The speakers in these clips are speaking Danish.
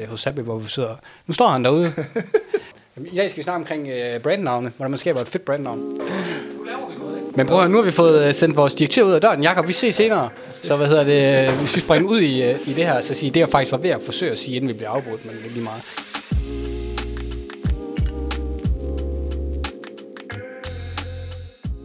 øh, hos Happy, hvor vi sidder. Nu står han derude. I dag skal vi snakke omkring øh, brandnavne, hvordan man skaber et fedt brandnavn. Men prøv nu har vi fået øh, sendt vores direktør ud af døren. Jakob, vi ses senere. Så hvad hedder det, hvis vi springer ud i, øh, i det her, så sige, det er faktisk var ved at forsøge at sige, inden vi bliver afbrudt, men det er lige meget.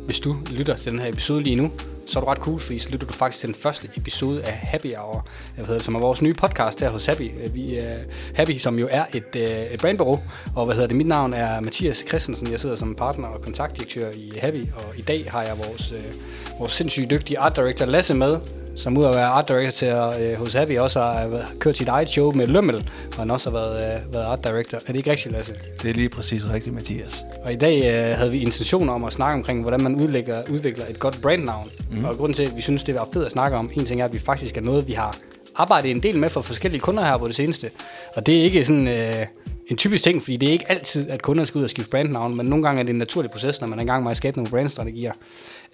Hvis du lytter til den her episode lige nu, så er du ret cool, fordi så lytter du faktisk til den første episode af Happy Hour, jeg ved, som er vores nye podcast her hos Happy. Vi er Happy, som jo er et, øh, et brandbureau, og hvad hedder det, mit navn er Mathias Christensen. Jeg sidder som partner og kontaktdirektør i Happy, og i dag har jeg vores, øh, vores sindssygt dygtige art director Lasse med, som ud af at være art director til, øh, hos Happy, også har været- kørt sit eget show med Lømmel, og han også har været, øh, været art director. Er det ikke rigtigt, Lasse? Det er lige præcis rigtigt, Mathias. Og i dag øh, havde vi intentioner om at snakke omkring, hvordan man udlægger, udvikler et godt brandnavn. Mm. Og grunden til, at vi synes, det var fedt at snakke om, en ting er, at vi faktisk er noget, vi har arbejdet en del med for forskellige kunder her på det seneste. Og det er ikke sådan øh, en typisk ting, fordi det er ikke altid, at kunder skal ud og skifte brandnavn, men nogle gange er det en naturlig proces, når man er i gang med at skabe nogle brandstrategier.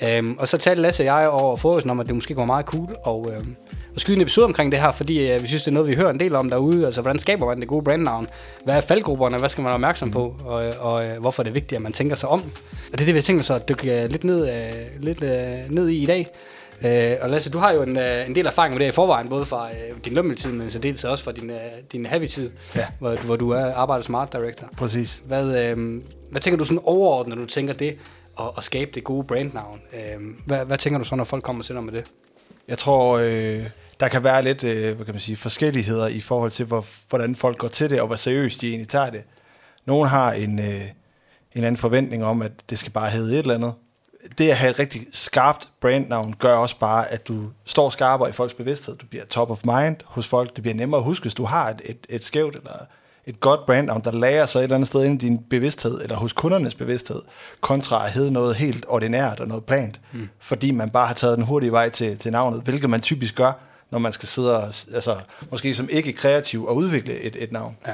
Øhm, og så talte Lasse og jeg over forrelsen om, at det måske går meget cool og, øhm, at skyde en episode omkring det her, fordi øh, vi synes, det er noget, vi hører en del om derude. Altså, hvordan skaber man det gode brandnavn? Hvad er faldgrupperne? Hvad skal man være opmærksom på? Og, øh, og øh, hvorfor er det vigtigt, at man tænker sig om? Og det er det, vi tænker så at dykke øh, lidt ned, øh, lidt, øh, ned i i dag. Øh, og Lasse, du har jo en, øh, en del erfaring med det i forvejen, både fra øh, din lømmeltid, men så dels også fra din, øh, din happy-tid, Ja. hvor, hvor du er arbejder som art director. Præcis. Hvad, øh, hvad tænker du sådan overordnet, når du tænker det, at, at skabe det gode brandnavn? Øh, hvad, hvad tænker du så, når folk kommer til dig med det? Jeg tror, øh, der kan være lidt øh, hvad kan man sige, forskelligheder i forhold til, hvor, hvordan folk går til det, og hvor seriøst de egentlig tager det. Nogle har en, øh, en anden forventning om, at det skal bare hedde et eller andet. Det at have et rigtig skarpt brandnavn gør også bare, at du står skarpere i folks bevidsthed. Du bliver top of mind hos folk. Det bliver nemmere at huske, hvis du har et, et, et skævt eller et godt brandnavn, der lærer sig et eller andet sted ind i din bevidsthed, eller hos kundernes bevidsthed, kontra at hedde noget helt ordinært og noget plant, mm. fordi man bare har taget den hurtige vej til, til navnet, hvilket man typisk gør, når man skal sidde og, altså, måske som ikke kreativ og udvikle et, et navn. Ja.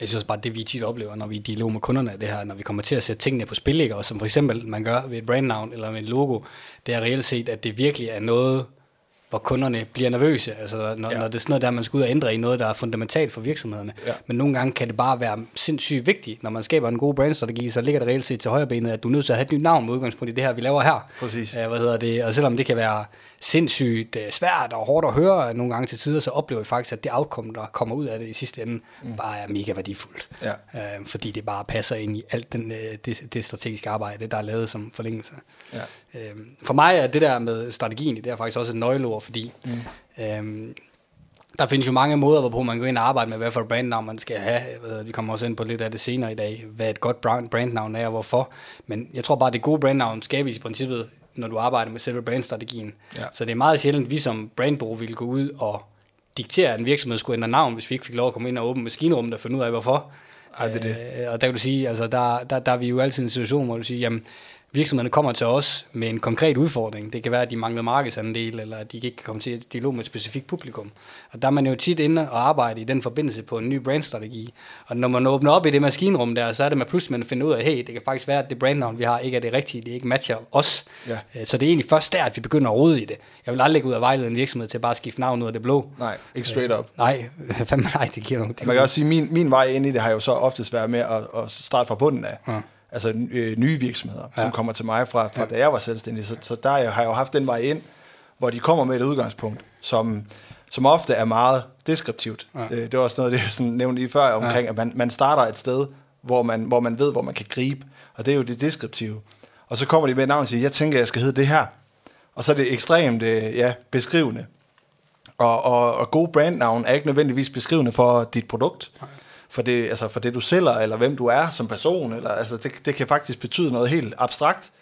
Jeg synes også bare, det vi tit oplever, når vi er i dialog med kunderne, det her, når vi kommer til at sætte tingene på spil, ikke? og som for eksempel man gør ved et brandnavn eller med et logo, det er reelt set, at det virkelig er noget, hvor kunderne bliver nervøse. Altså, når, ja. Når det er sådan noget, der man skal ud og ændre i noget, der er fundamentalt for virksomhederne. Ja. Men nogle gange kan det bare være sindssygt vigtigt, når man skaber en god brandstrategi, så ligger det reelt set til højre benet, at du er nødt til at have et nyt navn med udgangspunkt i det her, vi laver her. Præcis. Ja, hvad hedder det? Og selvom det kan være sindssygt øh, svært og hårdt at høre nogle gange til tider, så oplever vi faktisk, at det outcome, der kommer ud af det i sidste ende, mm. bare er mega værdifuldt. Ja. Øh, fordi det bare passer ind i alt den, øh, det, det strategiske arbejde, der er lavet som forlængelse. Ja. Øh, for mig er det der med strategien, det er faktisk også et nøgleord, fordi mm. øh, der findes jo mange måder, hvorpå man går ind og arbejder med, hvad for et brandnavn man skal have. Ved, Vi kommer også ind på lidt af det senere i dag, hvad et godt brand- brandnavn er og hvorfor. Men jeg tror bare, at det gode brandnavn skabes i princippet, når du arbejder med selve brandstrategien. Ja. Så det er meget sjældent, at vi som brandbureau ville gå ud og diktere, at en virksomhed skulle ændre navn, hvis vi ikke fik lov at komme ind og åbne maskinrummet og finde ud af, hvorfor. Ej, det er det. Øh, og der kan du sige, altså der, der, der er vi jo altid i en situation, hvor du siger, jamen, virksomhederne kommer til os med en konkret udfordring. Det kan være, at de mangler markedsandel, eller at de ikke kan komme til et dialog med et specifikt publikum. Og der er man jo tit inde og arbejde i den forbindelse på en ny brandstrategi. Og når man åbner op i det maskinrum der, så er det med pludselig, man finder ud af, hey, det kan faktisk være, at det brandnavn, vi har, ikke er det rigtige, det ikke matcher os. Ja. Øh, Så det er egentlig først der, at vi begynder at rode i det. Jeg vil aldrig gå ud og vejlede en virksomhed til bare at skifte navn ud af det blå. Nej, ikke straight up. Nej, fandme nej, det giver nogen. Man kan også sige, min, min vej ind i det har jo så oftest været med at, at starte fra bunden af. Ja. Altså øh, nye virksomheder, som Ja. kommer til mig fra, fra da jeg var selvstændig. Så, så der har jeg jo haft den vej ind, hvor de kommer med et udgangspunkt, som, som ofte er meget deskriptivt. Ja. Ja. Det var også noget det, jeg sådan nævnte lige før, omkring, ja. at man, man starter et sted, hvor man, hvor man ved, hvor man kan gribe. Og det er jo det deskriptive. Og så kommer de med et navn og siger, jeg tænker, jeg skal hedde det her. Og så er det ekstremt øh, ja, beskrivende. Og, og, og gode brandnavn er ikke nødvendigvis beskrivende for dit produkt. For det, altså for det, du sælger, eller hvem du er som person. Eller, altså det, det kan faktisk betyde noget helt abstrakt.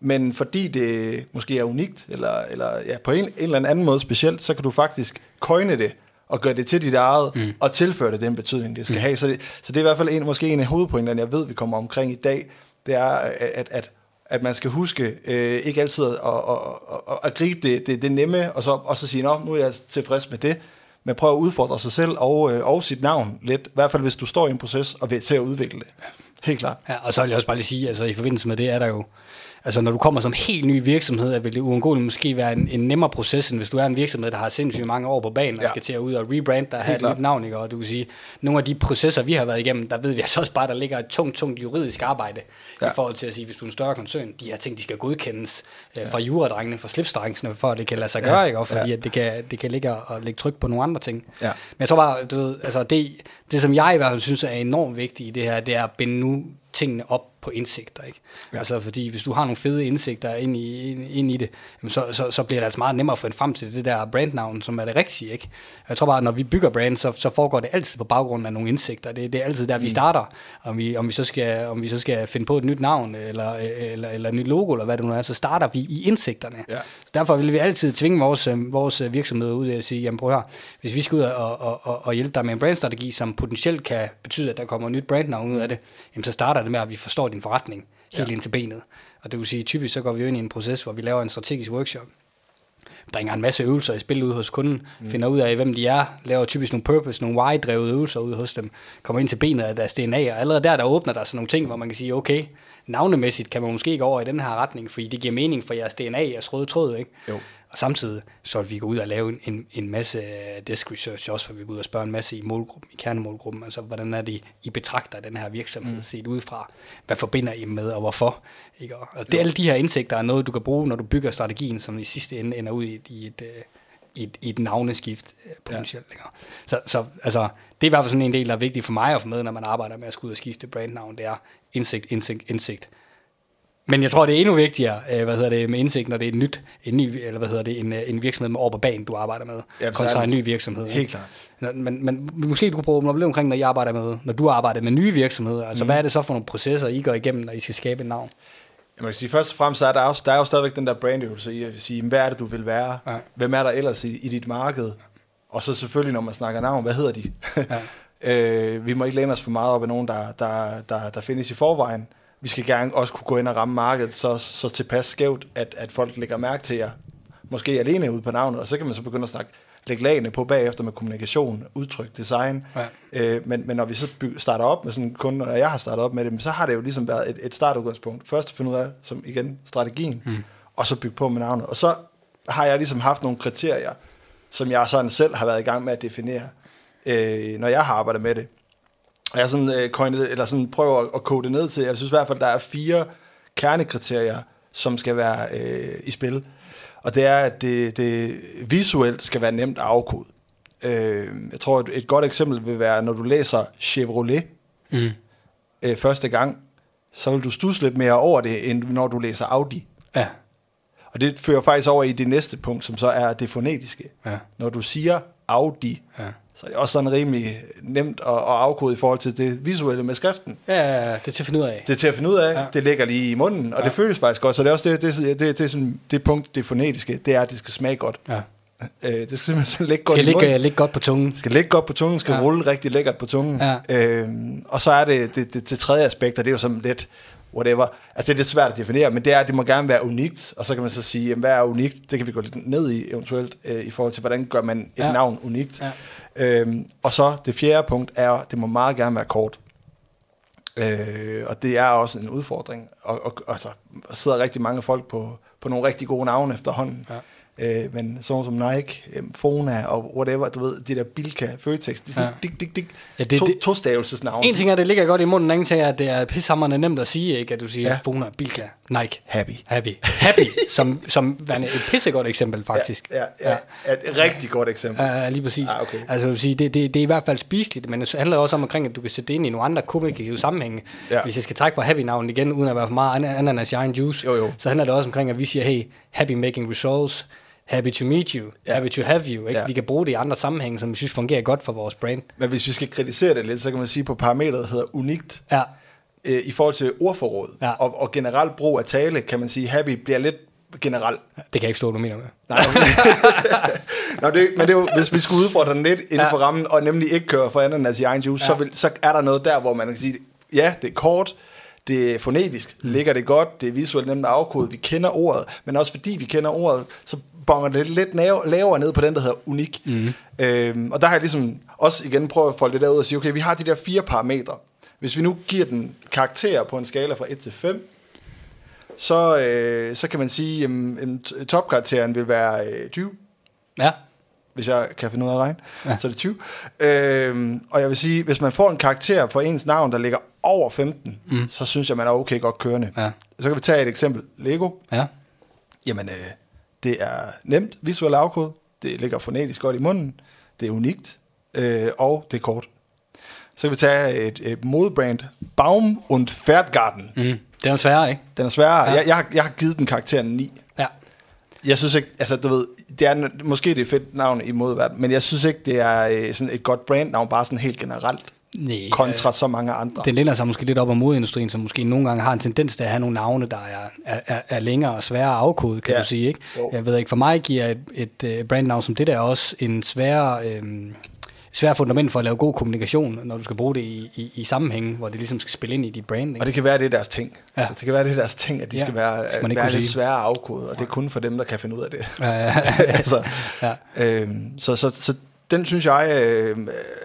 Men fordi det måske er unikt, eller, eller ja, på en, en eller anden måde specielt, så kan du faktisk coine det, og gøre det til dit eget, mm. og tilføre det den betydning, det skal mm. have. Så det, så det er i hvert fald en, måske en af hovedpointerne, jeg ved, vi kommer omkring i dag, det er, at, at, at man skal huske øh, ikke altid at, at, at, at, at gribe det, det, det nemme, og så, og så sige, Nå, nu er jeg tilfreds med det, men prøv at udfordre sig selv og, øh, og sit navn lidt, i hvert fald hvis du står i en proces og vil til at udvikle det. Helt klart. Ja, og så vil jeg også bare lige sige, altså i forbindelse med det er der jo, altså når du kommer som helt ny virksomhed, vil det uundgåeligt måske være en, en nemmere proces, end hvis du er en virksomhed, der har sindssygt mange år på banen, og Ja. skal til at ud og rebrand og have et klart. nyt navn, ikke? og du kan sige, nogle af de processer, vi har været igennem, der ved vi altså også bare, der ligger et tungt, tungt juridisk arbejde, ja. Ja. i forhold til at sige, hvis du er en større koncern, de her ting, de skal godkendes øh, fra juradrengene, fra slipsdrengsene, for at det kan lade sig gøre, ikke? og fordi Ja. at det, kan, det kan ligge og lægge tryk på nogle andre ting. Ja. Men jeg tror bare, du ved, altså det, det som jeg i hvert fald synes er enormt vigtigt i det her, det er at binde nu tingene op på indsigter. Ikke? Ja. Altså fordi hvis du har nogle fede indsigter ind i, ind, ind i det, så, så, så bliver det altså meget nemmere at finde frem til det der brandnavn, som er det rigtige. Ikke? Jeg tror bare, at når vi bygger brand, så, så foregår det altid på baggrund af nogle indsigter. Det, det er altid der, vi starter. Om vi, om, vi så skal, om vi så skal finde på et nyt navn, eller, eller, eller et nyt logo, eller hvad det nu er, så starter vi i indsigterne. Ja. Så derfor vil vi altid tvinge vores, øh, vores øh, virksomheder ud og sige, jamen prøv høre, hvis vi skal ud og, og, og, og hjælpe dig med en brandstrategi, som potentielt kan betyde, at der kommer et nyt brandnavn ud af det, jamen så starter det med, at vi forstår din forretning helt Ja. ind til benet. Og det vil sige, typisk så går vi jo ind i en proces, hvor vi laver en strategisk workshop, bringer en masse øvelser i spil ud hos kunden, mm. finder ud af, hvem de er, laver typisk nogle purpose, nogle why-drevet øvelser ud hos dem, kommer ind til benet af deres DNA, og allerede der, der åbner der sådan nogle ting, hvor man kan sige, okay, navnemæssigt kan man måske gå over i den her retning, fordi det giver mening for jeres DNA, jeres røde tråd, ikke? Jo. Og samtidig så vil vi gå ud og lave en, en, masse desk research også, for vi går ud og spørge en masse i målgruppen, i kernemålgruppen, altså hvordan er det, I betragter den her virksomhed mm. set udefra? Hvad forbinder I med, og hvorfor? Ikke? Og det, alle de her indsigter er noget, du kan bruge, når du bygger strategien, som i sidste ende ender ud i, et- i et, øh, i et, i et navneskift øh, potentielt. Ja. Så, så altså, det er i hvert fald sådan en del, der er vigtig for mig at få med, når man arbejder med at skulle ud og skifte brandnavn, det er indsigt, indsigt, indsigt. Men jeg tror, det er endnu vigtigere, øh, hvad hedder det, med indsigt, når det er et nyt, en ny, eller hvad hedder det, en, øh, en virksomhed med år på banen, du arbejder med, Ja, kontra en ny virksomhed. ikke? Helt klart. Nå, Men, men måske du kunne prøve at omkring, når I arbejder med, når du arbejder med nye virksomheder. Altså, mm. hvad er det så for nogle processer, I går igennem, når I skal skabe et navn? Jeg må sige, først og fremmest, er der, også, der er jo stadigvæk den der brandøvelse i at sige, hvad er det, du vil være? Ja. Hvem er der ellers i, i dit marked? Og så selvfølgelig, når man snakker navn, hvad hedder de? Ja. øh, vi må ikke læne os for meget op af nogen, der, der, der, der findes i forvejen. Vi skal gerne også kunne gå ind og ramme markedet så, så tilpas skævt, at, at folk lægger mærke til jer. Måske alene ude på navnet, og så kan man så begynde at snakke, lægge lagene på bagefter med kommunikation, udtryk, design. Ja. Øh, men, men når vi så by- starter op med sådan en kunde, og jeg har startet op med det, så har det jo ligesom været et, et startudgangspunkt. Først at finde ud af, som igen, strategien, mm. og så bygge på med navnet. Og så har jeg ligesom haft nogle kriterier, som jeg sådan selv har været i gang med at definere, øh, når jeg har arbejdet med det. Og jeg sådan, øh, coined, eller sådan prøver at, at kode det ned til, jeg synes i hvert fald, der er fire kernekriterier, som skal være øh, i spil. Og det er, at det, det visuelt skal være nemt at afkode. Øh, jeg tror, et, et godt eksempel vil være, når du læser Chevrolet Mm. øh, første gang, så vil du stusse lidt mere over det, end når du læser Audi. Ja. Og det fører faktisk over i det næste punkt, som så er det fonetiske. Ja. Når du siger Audi, Ja. så er det også sådan rimelig nemt at, at afkode i forhold til det visuelle med skriften. Ja, det er til at finde ud af. Det er til at finde ud af. Ja. Ja. Det ligger lige i munden, og ja. det føles faktisk godt. Så det er også det, det, det, det, det, sådan, det punkt, det fonetiske, det er, at det skal smage godt. Ja. Øh, det skal simpelthen ligge godt Skal i munden. ligge, ligge godt på tungen. Det skal ligge godt på tungen, skal Ja. ja. rulle rigtig lækkert på tungen. Ja. Øhm, og så er det det, det, det tredje aspekt, og det er jo sådan lidt whatever. Altså det er svært at definere, men det er, at det må gerne være unikt. Og så kan man så sige, jamen, hvad er unikt? Det kan vi gå lidt ned i eventuelt, øh, i forhold til, hvordan gør man et Ja. navn unikt. Ja. Øhm, og så det fjerde punkt er, det må meget gerne være kort. Øh, og det er også en udfordring. Og, og altså, der sidder rigtig mange folk på, på nogle rigtig gode navne efterhånden. Ja. Øh, men sådan som Nike, øh, Fona og whatever, du ved, de der Bilka, Føtex, de er sådan, Ja. dik, dik, dik, Ja, det- to, det- to-stavelsesnavn. En ting er, det ligger godt i munden, en anden ting er, at det er pishammerende nemt at sige, ikke? at du siger ja. Fona, Bilka, Nike, Happy. Happy. Happy, som, som værende et pissegodt eksempel, faktisk. Ja, ja, ja, ja. Et rigtig godt eksempel. Ja, lige præcis. Ah, okay. Altså, vil sige, det, det, det er i hvert fald spiseligt, men det handler også om omkring, at du kan sætte det ind i nogle andre kommunikative sammenhænge. Ja. Hvis jeg skal trække på happy-navnet igen, uden at være for meget an- ananas i egen juice, Jo, jo. så handler det også omkring, at vi siger, hey, happy making results, happy to meet you, Ja. happy to have you. Ikke? Ja. Vi kan bruge det i andre sammenhænge, som vi synes fungerer godt for vores brand. Men hvis vi skal kritisere det lidt, så kan man sige, på parametret hedder unikt, Ja, øh, i forhold til ordforråd Ja. og, og generelt brug af tale, kan man sige, happy bliver lidt generelt. det kan jeg ikke stå, du mener med. Nej, Nå, det, men det er jo, hvis vi skulle udfordre den lidt inden Ja. for rammen, og nemlig ikke køre for ananas i egen juice, Ja. så, vil, så er der noget der, hvor man kan sige, ja, det er kort, det er fonetisk, mm. ligger det godt, det er visuelt nemt at afkode, vi kender ordet, men også fordi vi kender ordet, så bonger det lidt lav, lavere ned på den, der hedder unik. Mm. Øhm, og der har jeg ligesom også igen prøvet at folde det derud og sige, okay, vi har de der fire parametre. Hvis vi nu giver den karakterer på en skala fra 1 til 5, så, øh, så kan man sige, at topkarakteren vil være øh, 20, Ja. hvis jeg kan finde ud af at regne. Ja. Så er det 20. Øhm, og jeg vil sige, hvis man får en karakter for ens navn, der ligger over 15, mm. så synes jeg, man er okay godt kørende. Ja. Så kan vi tage et eksempel. Lego. Ja. Jamen, øh, det er nemt, visuel afkode, det ligger fonetisk godt i munden, det er unikt, øh, og det er kort. Så kan vi tage et, et modebrand, Baum und Ferdgarten. Mm. Den er sværere, ikke? Den er sværere. Ja. Jeg, jeg, har, jeg har givet den karakteren 9. Ja. Jeg synes ikke, altså du ved, det er, måske det er et fedt navn i modverden, men jeg synes ikke, det er øh, sådan et godt brandnavn, bare sådan helt generelt, Nej, kontra så mange andre. Den læner sig måske lidt op af modeindustrien, som måske nogle gange har en tendens til at have nogle navne, der er, er, er, er længere og sværere at afkode, kan Ja. du sige. Ikke? Jo. Jeg ved ikke, for mig giver et, et, et brandnavn som det der også en sværere, øhm, svær fundament for at lave god kommunikation, når du skal bruge det i, i, i sammenhænge, hvor det ligesom skal spille ind i dit brand. Ikke? Og det kan være, det er deres ting. Ja. Ja. Altså, det kan være, det er deres ting, at de Ja, ja. skal være, det skal man ikke være lidt sige. svære at afkode, og det er kun for dem, der kan finde ud af det. altså, altså, ja. øhm, så, så, så den synes jeg, øh,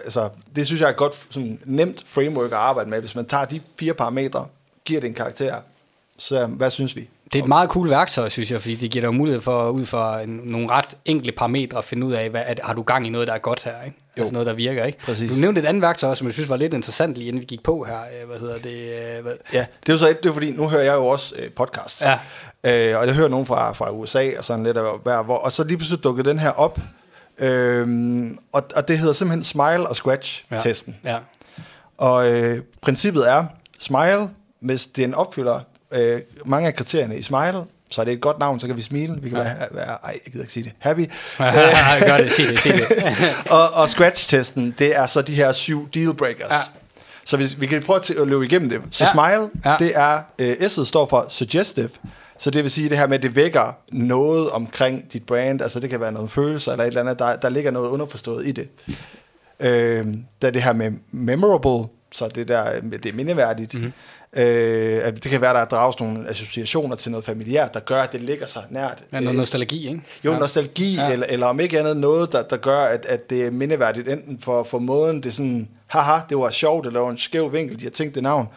altså, det synes jeg er et godt, sådan, nemt framework at arbejde med. Hvis man tager de fire parametre, giver det en karakter, så hvad synes vi? Det er et meget cool værktøj, synes jeg, fordi det giver dig mulighed for, ud fra en, nogle ret enkle parametre, at finde ud af, hvad, at, har du gang i noget, der er godt her, ikke? Jo. Altså noget, der virker, ikke? Præcis. Du nævnte et andet værktøj som jeg synes var lidt interessant, lige inden vi gik på her. Øh, Hvad hedder det? øh, Hvad? Ja, det er jo så et, det er fordi, nu hører jeg jo også øh, podcasts. Ja. Øh, og jeg hører nogen fra, fra USA og sådan lidt af hver, hvor, og så lige pludselig dukkede den her op. Øhm, og, og det hedder simpelthen Smile og Scratch-testen. Ja. Og øh, princippet er, Smile, hvis den opfylder øh, mange af kriterierne i Smile, så er det et godt navn, så kan vi smile. Vi kan ja. være, være, ej, jeg gider ikke sige det, happy. ja. Gør det, sig det, sig det. og, og Scratch-testen, det er så de her syv dealbreakers. Ja. Så hvis, vi kan prøve at, at løbe igennem det. Så Ja. Smile, Ja. det er, øh, S'et står for suggestive, så det vil sige det her med, at det vækker noget omkring dit brand, altså det kan være noget følelse eller et eller andet, der, der ligger noget underforstået i det. Øh, der er det her med memorable, så det der, det er mindeværdigt. Mm-hmm. Øh, det kan være, der drages nogle associationer til noget familiært, der gør, at det ligger sig nært. Ja, noget nostalgi, ikke? Jo, ja. nostalgi, ja. eller, eller om ikke andet noget, der, der gør, at, at det er mindeværdigt, enten for, for måden, det er sådan, haha, det var sjovt, eller en skæv vinkel, de har tænkt det navn.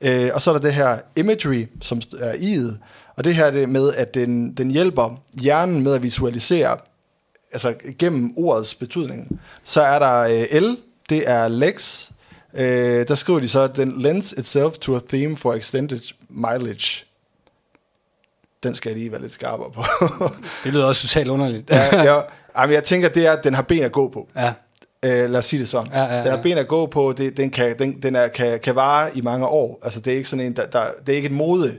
Øh, og så er der det her imagery, som er i'et, og det her det med, at den, den hjælper hjernen med at visualisere, altså gennem ordets betydning. Så er der øh, L, det er lex, øh, der skriver de så, den lends itself to a theme for extended mileage. Den skal jeg lige være lidt skarpere på. Det lyder også totalt underligt. ja, ja. Jamen, jeg tænker, det er, at den har ben at gå på. ja. Øh, lad os sige det sådan. Ja, ja, Den har ja. ben at gå på, det, den, kan, den, den er, kan, kan vare i mange år. Altså, det er ikke sådan en, der, der, det er ikke et mode.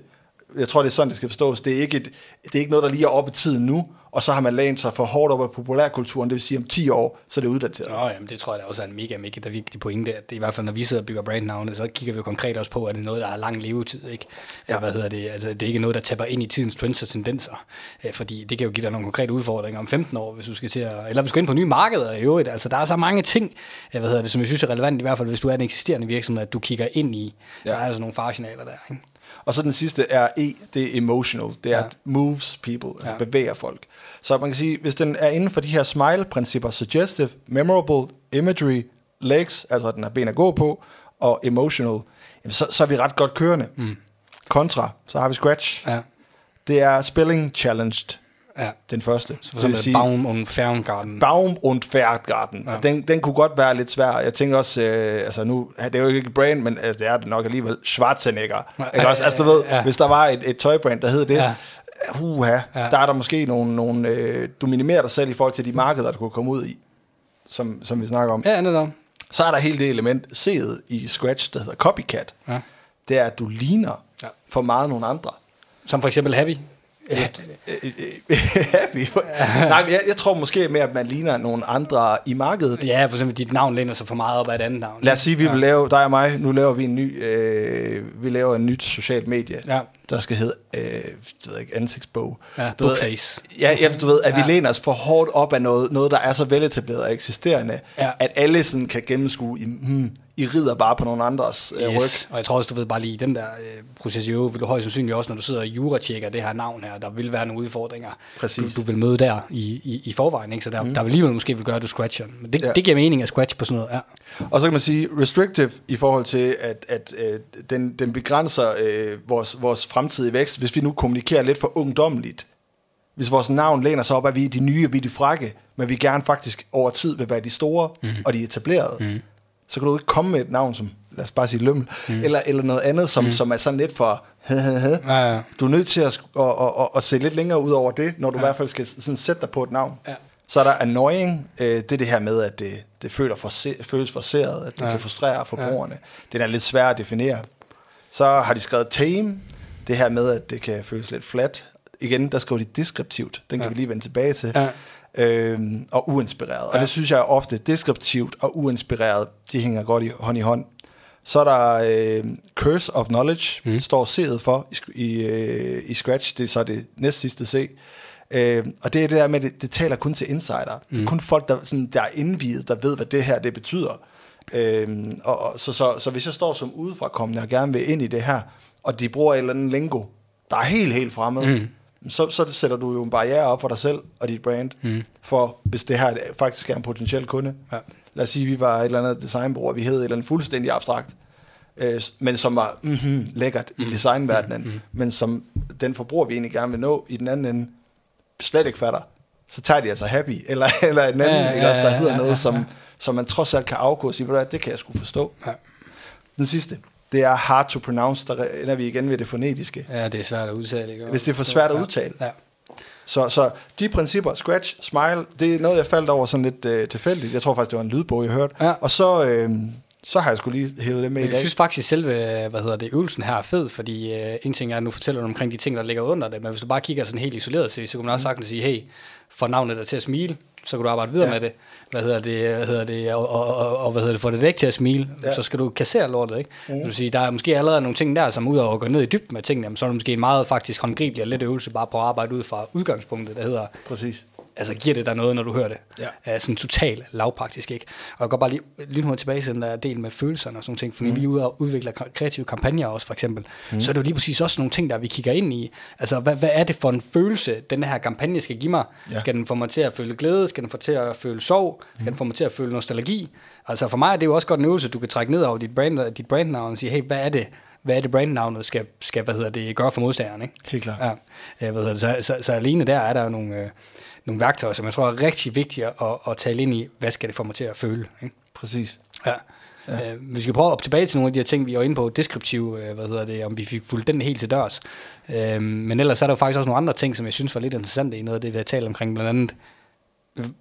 Jeg tror, det er sådan, det skal forstås. Det er ikke, et, det er ikke noget, der lige er oppe i tiden nu, og så har man lænet sig for hårdt op af populærkulturen, det vil sige om 10 år, så er det uddateret. Nå, jamen, det tror jeg da også er en mega, mega der vigtig pointe, at det i hvert fald, når vi sidder og bygger brandnavne, så kigger vi jo konkret også på, at det er noget, der har lang levetid, ikke? Ja. Ja. Hvad hedder det? Altså, det er ikke noget, der tapper ind i tidens trends og tendenser, øh, fordi det kan jo give dig nogle konkrete udfordringer om 15 år, hvis du skal til at, eller hvis du skal ind på nye markeder i øvrigt. Altså, der er så mange ting, øh, hvad hedder det, som jeg synes er relevant, i hvert fald, hvis du er en eksisterende virksomhed, at du kigger ind i. Ja. Der er altså nogle faresignaler der, ikke? Og så den sidste er E, det er emotional. Det er, Ja. moves people, altså Ja. bevæger folk. Så man kan sige, hvis den er inden for de her smile-principper, suggestive, memorable, imagery, legs, altså den har ben at gå på, og emotional, jamen så, så er vi ret godt kørende. Mm. Kontra, så har vi scratch. Ja. Det er spelling challenged, ja. den første. Så for eksempel Baum und Ferngarten. Baum und Ferdgarten. Ja. Den, den kunne godt være lidt svær. Jeg tænker også, øh, altså nu, det er jo ikke et brand, men altså, det er det nok alligevel, Schwarzenegger. Ja, Ikke også? Altså du ved, ja. hvis der var et, et tøjbrand, der hed det, Ja. uha, Ja. der er der måske nogle, nogle øh, du minimerer dig selv i forhold til de markeder, du kunne komme ud i, som, som vi snakker om. Ja. Netop. Så er der hele det element, C'et i Scratch, der hedder copycat. Ja. Det er, at du ligner ja. for meget nogle andre. Som for eksempel Happy. Ja, øh, øh, happy. Nej, men jeg, jeg tror måske mere, at man ligner nogle andre i markedet. Ja, for eksempel dit navn læner sig for meget op af et andet navn. Lad os sige, at vi vil lave, dig og mig, nu laver vi en ny, øh, vi laver en nyt socialt medie, Ja. der skal hedde, øh, det ved jeg ikke, ansigtsbog. Ja, Du ved. Ja, ja, du ved, at Ja. vi læner os for hårdt op af noget, noget der er så veletableret og eksisterende, Ja. at alle sådan kan gennemskue, i, hmm, I rider bare på nogle andres øh, ryg. Yes. Og jeg tror også, du ved bare lige den der øh, proces i øvrigt, vil du højst sandsynligt også, når du sidder og juratjekker det her navn her, der vil være nogle udfordringer, Præcis. du, du vil møde der i, i, i forvejen. Ikke? Så der, mm. der vil alligevel måske vil gøre, at du scratcher. Men det, ja. Det giver mening at scratch på sådan noget. Ja. Og så kan man sige restrictive i forhold til, at, at, at den, den begrænser øh, vores, vores fremtidige vækst, hvis vi nu kommunikerer lidt for ungdomligt, hvis vores navn læner sig op, at vi er de nye, vi er de frække, men vi gerne faktisk over tid vil være de store mm. og de etablerede, mm. Så kan du ikke komme med et navn som, lad os bare sige lømmel, mm. eller, eller noget andet, som, mm. som er sådan lidt for, Ja, ja. du er nødt til at, at, at, at, at se lidt længere ud over det, når du ja. i hvert fald skal sådan sætte dig på et navn. Ja. Så er der annoying, øh, det er det her med, at det, det føler forse, føles forseret, at det ja. kan frustrere forbrugerne. Ja. Det er lidt svært at definere. Så har de skrevet tame, det her med, at det kan føles lidt flat. Igen, der skriver de deskriptivt, den kan ja. vi lige vende tilbage til. Ja. Øhm, og uinspireret. Ja. Og det synes jeg ofte, deskriptivt og uinspireret, de hænger godt i hånd i hånd. Så er der øh, Curse of Knowledge, mm. står C'et for i, i, øh, i Scratch, det er så det næst sidste C. Øh, og det er det der med, at det, det taler kun til insider. Mm. Det er kun folk, der, sådan, der er indvidet, der ved, hvad det her det betyder. Øh, og, og, så, så, så hvis jeg står som udefrakommende og gerne vil ind i det her, og de bruger et eller andet lingo, der er helt, helt fremmed, mm. Så, så sætter du jo en barriere op for dig selv og dit brand, mm. for hvis det her faktisk er en potentiel kunde. Ja. Lad os sige, at vi var et eller andet designbureau, vi hed et eller andet fuldstændig abstrakt, øh, men som var mm-hmm, lækkert mm. i designverdenen, mm. men som den forbruger, vi egentlig gerne vil nå i den anden ende, slet ikke fatter, så tager de altså happy, eller, eller en anden, ja, ja, ikke også, der hedder ja, noget, som, som man trods alt kan afgå og sige, det kan jeg sgu forstå. Ja. Den sidste, det er hard to pronounce, der ender vi igen ved det fonetiske. Ja, det er svært at udtale. Ikke? Hvis det er for svært at udtale. Ja. Så, så de principper, scratch, smile, det er noget, jeg faldt over sådan lidt øh, tilfældigt. Jeg tror faktisk, det var en lydbog, jeg hørte. Ja. Og så, øh, så har jeg skulle lige hævet det med jeg i dag. Jeg synes faktisk, selve hvad hedder det, øvelsen her er fed, fordi øh, en ting er, at nu fortæller du omkring de ting, der ligger under det, men hvis du bare kigger sådan helt isoleret til, så kan man også sagtens sige, hey, for navnet der til at smile, så kan du arbejde videre ja. med det. Hvad hedder det, hvad hedder det og, og, og, og, hvad hedder det, få det væk til at smile, ja. så skal du kassere lortet, ikke? Mm. Du sige, der er måske allerede nogle ting der, som ud over at gå ned i dybden med tingene, så er det måske en meget faktisk håndgribelig og let øvelse bare på at arbejde ud fra udgangspunktet, der hedder, Præcis altså giver det dig noget, når du hører det? Ja. Uh, sådan totalt lavpraktisk, ikke? Og jeg går bare lige, lige nu tilbage til den der del med følelserne og sådan ting, fordi mm. vi er ude og udvikler kreative kampagner også, for eksempel. Mm. Så er det jo lige præcis også nogle ting, der vi kigger ind i. Altså, hvad, hvad er det for en følelse, den her kampagne skal give mig? Ja. Skal den få mig til at føle glæde? Skal den få til at føle sorg? Skal mm. den få mig til at føle nostalgi? Altså, for mig er det jo også godt en øvelse, du kan trække ned over dit, brand, dit brandnavn og sige, hey, hvad er det, hvad er det brandnavnet skal, skal hvad hedder det, gøre for modstageren, ikke? Helt klart. Ja, hvad hedder det, så, så, så, alene der er der nogle, øh, nogle værktøjer, som jeg tror er rigtig vigtige at, at tale ind i, hvad skal det få mig til at føle. Ikke? Præcis. Ja. Ja. Øh, vi skal prøve at tilbage til nogle af de her ting, vi er inde på, deskriptiv, øh, hvad hedder det, om vi fik fuldt den helt til dørs. Øh, men ellers er der jo faktisk også nogle andre ting, som jeg synes var lidt interessante i noget af det, vi har talt omkring, blandt andet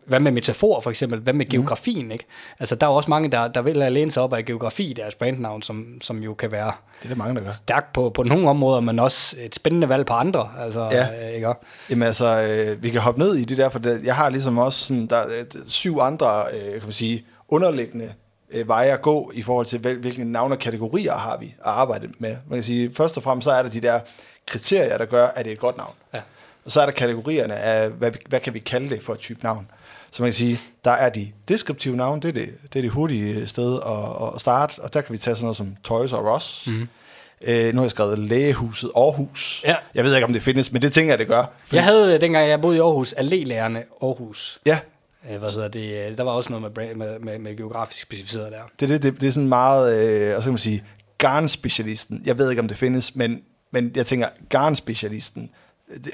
hvad med metafor for eksempel? Hvad med mm. geografien? Ikke? Altså, der er jo også mange, der, der vil læne sig op af geografi i deres brandnavn, som, som jo kan være det er det mange, der gør. stærkt på, på nogle områder, men også et spændende valg på andre. Altså, ja. øh, ikke? Jamen altså, øh, vi kan hoppe ned i det der, for det, jeg har ligesom også sådan, der er syv andre, øh, kan man sige, underliggende øh, veje at gå i forhold til, hvil, hvilke navne og kategorier har vi at arbejde med. Man kan sige, først og fremmest så er der de der kriterier, der gør, at det er et godt navn. Ja. Og så er der kategorierne af, hvad, hvad kan vi kalde det for et type navn. Så man kan sige, der er de deskriptive navne, det er det, det, er det hurtige sted at, at starte, og der kan vi tage sådan noget som Toys og Ross. Mm. Øh, nu har jeg skrevet Lægehuset Aarhus. Ja. Jeg ved ikke, om det findes, men det tænker jeg, det gør. Fordi... Jeg havde, dengang jeg boede i Aarhus, allélærerne Aarhus. Ja. Øh, hvad hedder det? Der var også noget med, brand, med, med, med geografisk specificeret der. Det, det, det, det er sådan meget, øh, og så kan man sige, garnspecialisten. Jeg ved ikke, om det findes, men, men jeg tænker, garnspecialisten,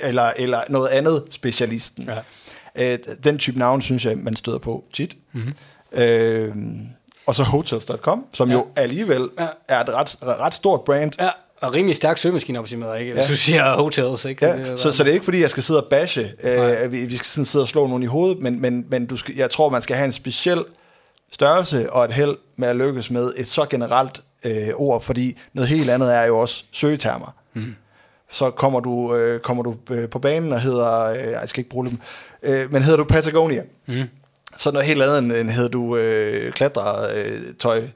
eller, eller noget andet specialisten. Ja. Øh, den type navn, synes jeg, man støder på tit. Mm-hmm. Øh, og så hotels.com, som ja. jo alligevel ja. er et ret, ret stort brand. Ja. Og rimelig stærk søgemaskineoptimeret, ikke? Hvis ja. du siger hotels, ikke? Ja. Det så, så det er ikke fordi, jeg skal sidde og bashe, øh, vi, vi skal sådan sidde og slå nogen i hovedet, men, men, men du skal, jeg tror, man skal have en speciel størrelse og et held med at lykkes med et så generelt øh, ord, fordi noget helt andet er jo også søgetermer. Mm så kommer du, øh, kommer du øh, på banen og hedder, øh, jeg skal ikke bruge dem, øh, men hedder du Patagonia. Mm. Så noget helt andet end, end hedder du øh, klatretøj. Øh,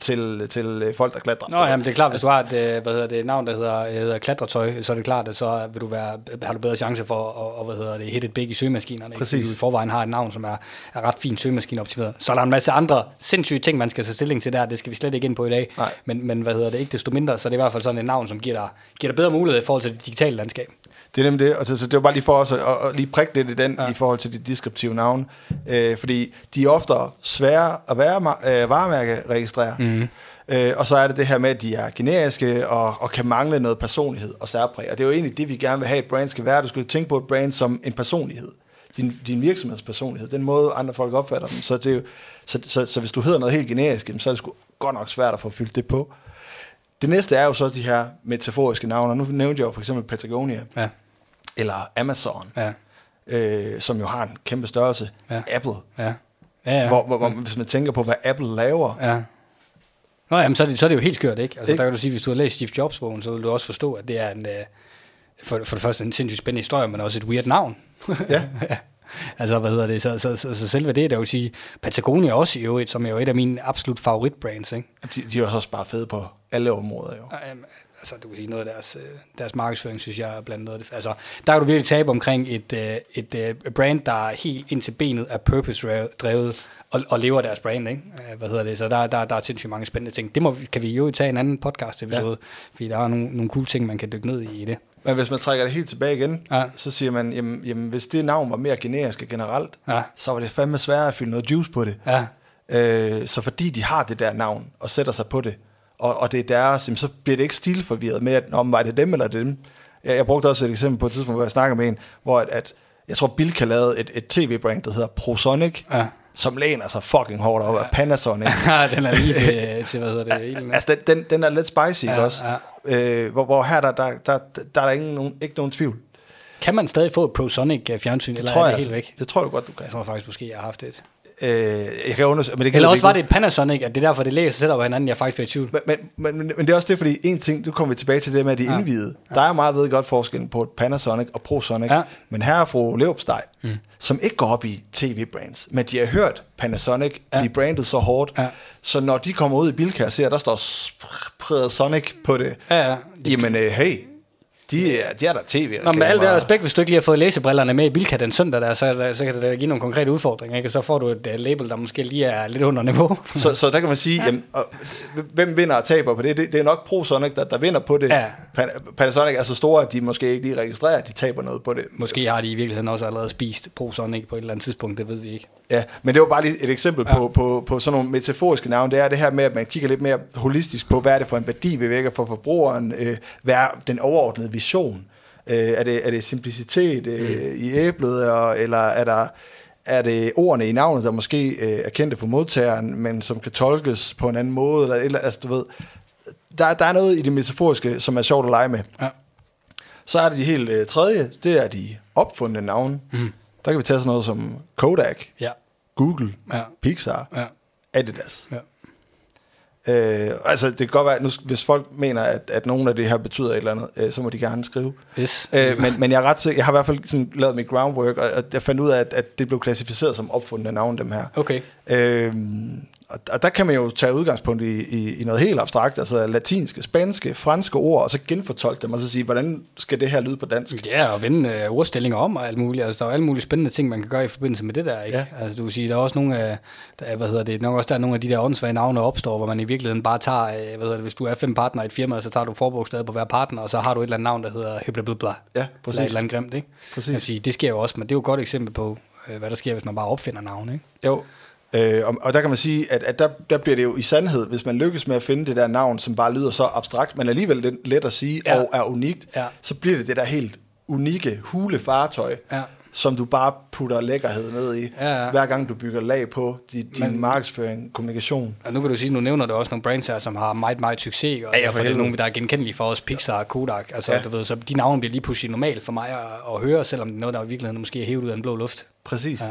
til, til øh, folk, der klatrer. Nå, jamen, det er klart, hvis du har et, øh, hvad hedder det, et navn, der hedder, hedder klatretøj, så er det klart, at så vil du være, har du bedre chance for at og, hvad hedder det, hit et big i søgemaskinerne. Præcis. Ikke? Du i forvejen har et navn, som er, er ret fint søgemaskineoptimeret. Så er der en masse andre sindssyge ting, man skal tage stilling til der. Det skal vi slet ikke ind på i dag. Nej. Men, men hvad hedder det, ikke desto mindre, så er det i hvert fald sådan et navn, som giver dig, giver dig bedre mulighed i forhold til det digitale landskab. Det er nemlig det, og så, så det var bare lige for os at, at, lige prikke lidt i den ja. i forhold til de deskriptive navne, øh, fordi de er ofte svære at være, øh, varemærke registrere, mm. øh, og så er det det her med, at de er generiske og, og kan mangle noget personlighed og særpræg, og det er jo egentlig det, vi gerne vil have, et brand skal være. Du skal tænke på et brand som en personlighed din, din virksomhedspersonlighed, den måde andre folk opfatter dem. Så, det er jo, så, så, så hvis du hedder noget helt generisk, så er det sgu godt nok svært at få fyldt det på. Det næste er jo så de her metaforiske navne. Nu nævnte jeg jo for eksempel Patagonia, ja. Eller Amazon, ja. øh, som jo har en kæmpe størrelse. Ja. Apple. Ja. Ja, ja. Hvor, hvor, hvor, hvis man tænker på, hvad Apple laver, ja. Nå, jamen, så, er det, så er det jo helt skørt, ikke? Altså, ikke? Der kan du sige, hvis du har læst Steve Jobs-bogen, så vil du også forstå, at det er en, øh, for, for det første en sindssygt spændende historie, men også et weird navn. ja. Altså, hvad hedder det? Så, så, så, så selve det, der vil sige, Patagonia også i øvrigt, som er jo et af mine absolut favoritbrands, ikke? De, de er også bare fede på alle områder, jo. Altså, du kan sige noget af deres, øh, deres markedsføring, synes jeg er blandt noget af det. Altså, der kan du virkelig tabe omkring et, øh, et, et øh, brand, der er helt ind til benet af purpose-drevet, og, og lever deres brand, ikke? Hvad hedder det? Så der, der, der er sindssygt mange spændende ting. Det må, kan vi jo tage en anden podcast-episode, ja. fordi der er nogle, nogle cool ting, man kan dykke ned i, i det. Men hvis man trækker det helt tilbage igen, ja. så siger man, jamen, jamen, hvis det navn var mere generisk og generelt, ja. så var det fandme sværere at fylde noget juice på det. Ja. Øh, så fordi de har det der navn og sætter sig på det, og, og det er deres, jamen, så bliver det ikke stilforvirret med, at om var det dem eller dem. Jeg, jeg brugte også et eksempel på et tidspunkt, hvor jeg snakker med en, hvor at, at jeg tror Bilka lavede et, et tv-brand, der hedder ProSonic, ja som læner sig fucking hårdt op af Panasonic. Ja, den er lige til, til hvad hedder det? Ilden. Altså, den, den, den er lidt spicy, ja, også? Ja. Øh, hvor, hvor her, der, der, der, der er der ingen, nogen, ikke nogen tvivl. Kan man stadig få et ProSonic fjernsyn, det eller tror er det jeg, helt altså. væk? Det tror jeg godt, du kan. Jeg tror faktisk måske, jeg har haft et. Øh, jeg kan undersøge, men det Eller også var det et Panasonic, at det er derfor, det lægger sig op af hinanden, jeg faktisk bliver i tvivl. Men, men, men, men, det er også det, fordi en ting, du kommer vi tilbage til det med, at de ja. indvidede. Ja. Der er meget ved godt forskel på et Panasonic og ProSonic, ja. men her er fru Leopsteg, mm. som ikke går op i tv-brands, men de har hørt Panasonic ja. blive brandet så hårdt, ja. så når de kommer ud i Bilka og ser, der står Sonic på det, ja, ja. jamen øh, hey, de er, de er der tv. Nå, med alt det respekt, hvis du ikke lige har fået læsebrillerne med i Bilka den søndag, der, så, så kan det give nogle konkrete udfordringer, ikke? og så får du et uh, label, der måske lige er lidt under niveau. så, så der kan man sige, ja. jamen, og, hvem vinder og taber på det? Det, det er nok ProSonic, der, der vinder på det. Ja. Panasonic er så store, at de måske ikke lige registrerer, at de taber noget på det. Måske har de i virkeligheden også allerede spist ProSonic på et eller andet tidspunkt, det ved vi ikke. Ja, men det var bare lige et eksempel ja. på, på, på sådan nogle metaforiske navne. Det er det her med, at man kigger lidt mere holistisk på, hvad er det for en værdi, vi vækker for forbrugeren, øh, hvad er den overordnede vision. Øh, er, det, er det simplicitet øh, mm. i æblet, og, eller er der er det ordene i navnet, der måske øh, er kendte for modtageren, men som kan tolkes på en anden måde, eller, eller altså du ved, der, der er noget i det metaforiske, som er sjovt at lege med. Ja. Så er det de helt øh, tredje, det er de opfundne navne. Mm. Der kan vi tage sådan noget som Kodak, ja. Google, ja. Pixar, ja. Adidas. Ja. Øh, altså, det kan godt være, nu, hvis folk mener, at, at nogen af det her betyder et eller andet, øh, så må de gerne skrive. Yes. Øh, men, men jeg er ret sikker, jeg har i hvert fald sådan lavet mit groundwork, og, og jeg fandt ud af, at, at det blev klassificeret som opfundne navn, dem her. Okay. Øh, og, og der kan man jo tage udgangspunkt i, i, i noget helt abstrakt, altså latinske, spanske, franske ord, og så genfortolke dem, og så sige, hvordan skal det her lyde på dansk? Ja, og vende uh, ordstillinger om og alt muligt. Altså, der er alle mulige spændende ting, man kan gøre i forbindelse med det der, ikke? Ja. Altså, du vil sige, der er også nogle af, der, hvad hedder det, nok også der er nogle af de der åndssvage navne opstår, hvor man i virkeligheden bare tager, uh, hvad hedder det, hvis du er fem partner i et firma, så tager du forbogstavet på hver partner, og så har du et eller andet navn, der hedder hyblabla. Ja, præcis. Eller et eller andet grimt, ikke? Præcis. Sige, det sker jo også, men det er jo et godt eksempel på, uh, hvad der sker, hvis man bare opfinder navne, ikke? Jo, Øh, og, og der kan man sige, at, at der, der bliver det jo i sandhed, hvis man lykkes med at finde det der navn, som bare lyder så abstrakt, men alligevel let at sige, ja. og er unikt, ja. så bliver det det der helt unikke hulefartøj, ja. som du bare putter lækkerhed ned i, ja, ja. hver gang du bygger lag på din, din men, markedsføring, kommunikation. Og nu kan du sige, nu nævner du også nogle brands her, som har meget, meget succes, og ja, for det er nogle, der er genkendelige for os, Pixar og Kodak. Altså, ja. du ved, så de navne bliver lige pludselig normalt for mig at, at høre, selvom det er noget, der i virkeligheden måske er hævet ud af en blå luft. Præcis. Ja.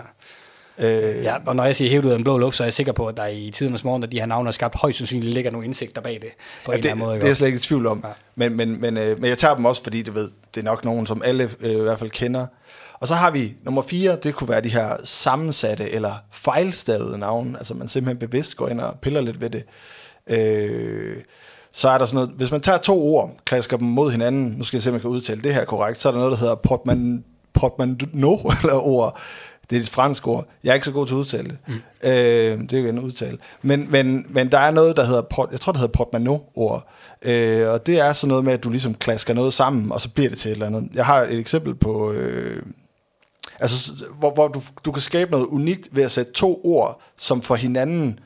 Øh, ja, og når jeg siger hævet ud af en blå luft, så er jeg sikker på, at der i tidernes morgen, at de her navne er skabt, højst sandsynligt ligger nogle indsigter bag det. På ja, en det, eller anden måde, det er jeg slet ikke i tvivl om. Ja. Men, men, men, øh, men jeg tager dem også, fordi det, ved, det er nok nogen, som alle øh, i hvert fald kender. Og så har vi nummer fire, det kunne være de her sammensatte eller fejlstavede navne, altså man simpelthen bevidst går ind og piller lidt ved det. Øh, så er der sådan noget, hvis man tager to ord, klasker dem mod hinanden, nu skal jeg se, om jeg kan udtale det her korrekt, så er der noget, der hedder portman, portmanteau, eller ord, Det er et fransk ord. Jeg er ikke så god til at udtale det. Mm. Øh, det er jo en udtale. Men, men, men der er noget, der hedder, port, jeg tror, det hedder portmanteau-ord. Øh, og det er sådan noget med, at du ligesom klasker noget sammen, og så bliver det til et eller andet. Jeg har et eksempel på... Øh, altså, hvor, hvor du, du kan skabe noget unikt ved at sætte to ord, som for hinanden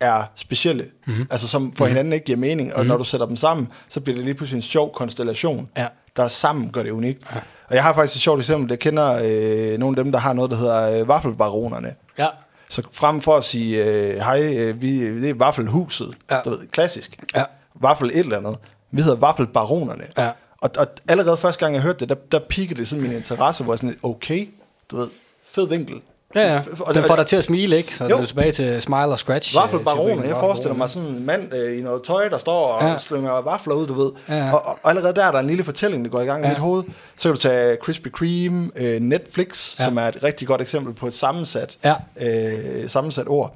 er specielle. Mm-hmm. Altså som for mm-hmm. hinanden ikke giver mening. Og mm-hmm. når du sætter dem sammen, så bliver det lige pludselig en sjov konstellation, Ja. der sammen gør det unikt. Ja. Og jeg har faktisk et sjovt eksempel. Jeg kender øh, nogle af dem, der har noget, der hedder øh, Waffelbaronerne. Ja. Så frem for at sige, øh, hej, øh, vi, det er Waffelhuset, Ja. du ved, klassisk. Ja. Waffel et eller andet. Vi hedder Waffelbaronerne. Ja. Og, og allerede første gang, jeg hørte det, der, der pikkede det sådan min interesse, hvor jeg sådan, okay, du ved, fed vinkel. Ja, ja. Og Den får dig til at smile, ikke? Så Jo. du er tilbage til smile og scratch. øh, Waffelbaroner, teorien. jeg forestiller mig sådan en mand øh, i noget tøj, der står og Ja. slynger vafler ud, du ved. Ja. Og, og, allerede der er der en lille fortælling, der går i gang i Ja. mit hoved. Så kan du tage Krispy Kreme, øh, Netflix, Ja. som er et rigtig godt eksempel på et sammensat, Ja. øh, sammensat ord.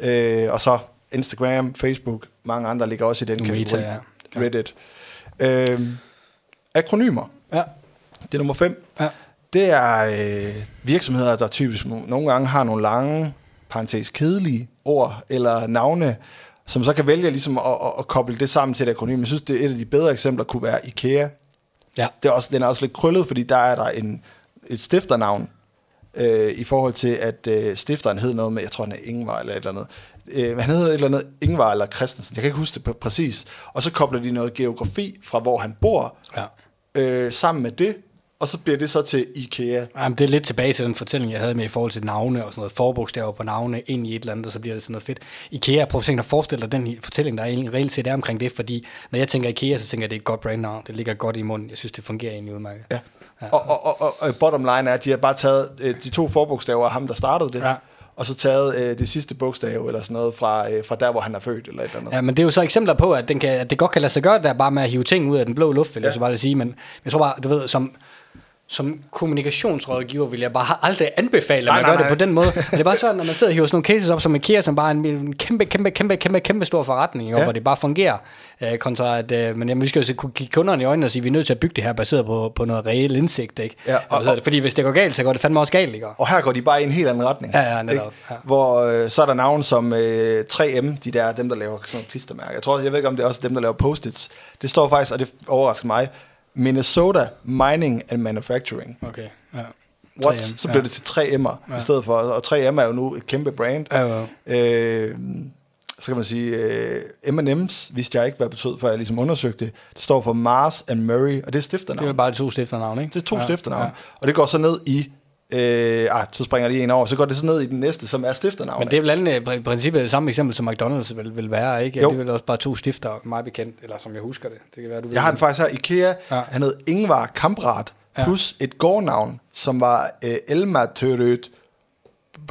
Øh, og så Instagram, Facebook, mange andre ligger også i den Meta, kategori. ja. Reddit. Øh, akronymer, Ja. det er nummer 5. Ja. Det er øh, virksomheder, der typisk no- nogle gange har nogle lange, parentes kedelige ord eller navne, som så kan vælge ligesom at, at, at koble det sammen til et akronym. Jeg synes, det er et af de bedre eksempler kunne være IKEA. Ja. Det er også, den er også lidt krøllet, fordi der er der en, et stifternavn øh, i forhold til, at øh, stifteren hed noget med, jeg tror han er Ingvar eller et eller andet. Øh, han hedder et eller andet Ingvar eller Christensen, jeg kan ikke huske det præ- præcis. Og så kobler de noget geografi fra, hvor han bor, Ja. øh, sammen med det, og så bliver det så til IKEA. Jamen, det er lidt tilbage til den fortælling, jeg havde med i forhold til navne og sådan noget forbogstaver på navne ind i et eller andet, og så bliver det sådan noget fedt. IKEA, prøv at forestille dig den fortælling, der er egentlig reelt set er omkring det, fordi når jeg tænker IKEA, så tænker jeg, at det er et godt brandnavn. Det ligger godt i munden. Jeg synes, det fungerer egentlig udmærket. Ja. Og, og, og, og, og bottom line er, at de har bare taget øh, de to forbogstaver af ham, der startede det, Ja. og så taget øh, det sidste bogstav, eller sådan noget, fra, øh, fra der, hvor han er født, eller et eller andet. Ja, men det er jo så eksempler på, at, den kan, at det godt kan lade sig gøre, der bare med at hive ting ud af den blå luft, vil jeg Ja. så bare sige. Men jeg tror bare, du ved, som, som kommunikationsrådgiver vil jeg bare aldrig anbefale, at man nej, gør det på den måde. Men det er bare sådan, når man sidder og hiver sådan nogle cases op som IKEA, som bare er en, en kæmpe, kæmpe, kæmpe, kæmpe, kæmpe stor forretning, ja. Hvor det bare fungerer. Øh, kontra at, øh, men jamen, vi skal jo kunne kigge kunderne i øjnene og sige, at vi er nødt til at bygge det her baseret på, på noget reel indsigt. Ikke? Ja, og- hedder det? Fordi hvis det går galt, så går det fandme også galt. Ikke? Og her går de bare i en helt anden retning. Ja, ja, netop, ja. Hvor øh, så er der navn som øh, 3M, de der, dem der laver sådan nogle klistermærker. Jeg tror, jeg ved ikke, om det er også dem, der laver post-its. Det står faktisk, og det overrasker mig, Minnesota Mining and Manufacturing. Okay, ja. What? 3M, Så blev det til 3M'er ja. i stedet for. Og 3M er jo nu et kæmpe brand. Ja, ja. Øh, så kan man sige, øh, M&M's vidste jeg ikke, hvad det betød, før jeg ligesom undersøgte det. Det står for Mars and Murray, og det er Det er stifternavn. bare de to stifternavn, ikke? Det er to ja, ja, stifternavn. ja. Ja. Og det går så ned i... Øh, ah, så springer lige en over. Så går det så ned i den næste, som er stifternavn. Men det er vel andet, i princippet det samme eksempel, som McDonald's vil, vil være, ikke? Jo. Det er vel også bare to stifter, meget bekendt, eller som jeg husker det. Det kan være, du Jeg har den faktisk her. IKEA, Ja. ja. han hed Ingvar Kamprad, Ja. plus et gårdnavn, som var øh, Elma Tørøt,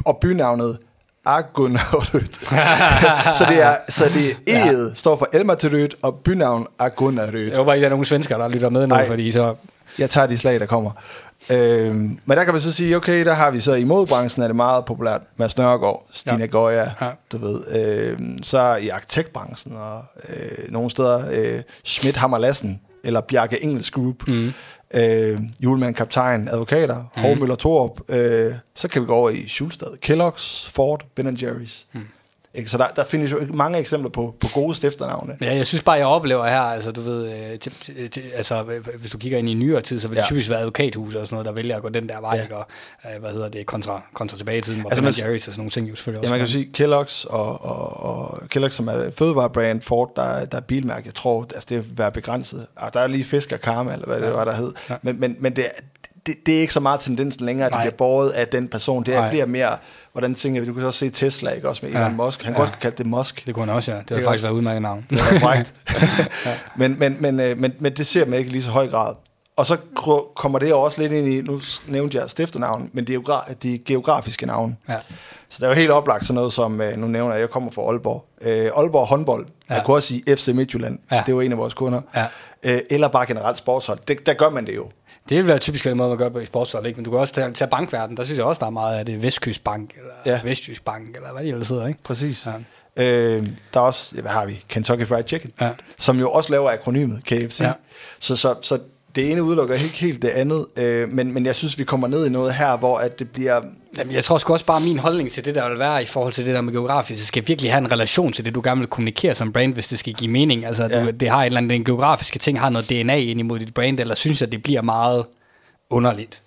og bynavnet Agunnarøt. så det er, så det er E'et står for Elma Tørøt, og bynavn Agunnarøt. Jeg håber ikke, der er nogen svensker, der lytter med nu, Nej. fordi så... Jeg tager de slag, der kommer. Øhm, men der kan man så sige, okay, der har vi så i modebranchen er det meget populært med Nørgaard, Stina Ja. Goya, Ja. du ved. Øhm, så i arkitektbranchen og øh, nogle steder øh, Schmidt Hammer Lassen eller Bjarke Engels Group, mm. øh, Julemand Kaptajn, Advokater, mm. Hovmøller Torup. Øh, så kan vi gå over i Schulstad, Kellogg's, Ford, Ben Jerry's. Mm. Ikke? Så der, der findes jo mange eksempler på, på gode stifternavne. Ja, jeg synes bare, jeg oplever her, altså du ved, øh, til, til, til, altså hvis du kigger ind i nyere tid, så vil det Ja. typisk være advokathuse og sådan noget, der vælger at gå den der vej, Ja. ikke? og øh, hvad hedder det, kontra, kontra tilbage i tiden, hvor Altså, man- Jerry's og sådan nogle ting jo selvfølgelig Ja, også. man kan sige Kellogg's og, og, og Kellogg's, som er fødevarebrand, Ford, der, der er bilmærke. Jeg tror, altså, det vil være begrænset. Og der er lige fisk og karma, eller hvad ja. det var, der hed. Ja. Ja. Men, men, men det, er- det, det er ikke så meget tendensen længere, at det bliver båret af den person. Det bliver mere, hvordan tænker vi, du kan også se Tesla, ikke også med Ja. Elon Musk. Han Ja. godt kalde det Musk. Det kunne han også, ja. Det er faktisk været udmærket navn. Det er korrekt. men, men, men, øh, men, men det ser man ikke lige så høj grad. Og så kommer det jo også lidt ind i, nu nævnte jeg stifternavn, men det er jo de geografiske navne. Ja. Så der er jo helt oplagt sådan noget som, øh, nu nævner jeg, jeg kommer fra Aalborg. Øh, Aalborg håndbold. Ja. Ja. Jeg kunne også sige FC Midtjylland. Ja. Ja. Det jo en af vores kunder. Ja. Øh, eller bare generelt sportshold. Det, der gør man det jo. Det vil være typisk den måde, man gør på i sportshold, ikke? Men du kan også tage, tage bankverden. Der synes jeg også, der er meget af det Vestkyst Bank, eller ja. Ja. Vestjysk Bank, eller hvad de ellers hedder, ikke? Præcis. Ja. Øh, der er også, hvad har vi? Kentucky Fried Chicken. Ja. Som jo også laver akronymet KFC. Ja. Så, så, så det ene udelukker ikke helt det andet, øh, men, men jeg synes, vi kommer ned i noget her, hvor at det bliver... Jamen, jeg tror sgu også bare, min holdning til det, der vil være i forhold til det der med geografisk, det skal virkelig have en relation til det, du gerne vil kommunikere som brand, hvis det skal give mening. Altså, ja. du, det har et eller andet, den geografiske ting har noget DNA ind imod dit brand, eller synes jeg, det bliver meget underligt.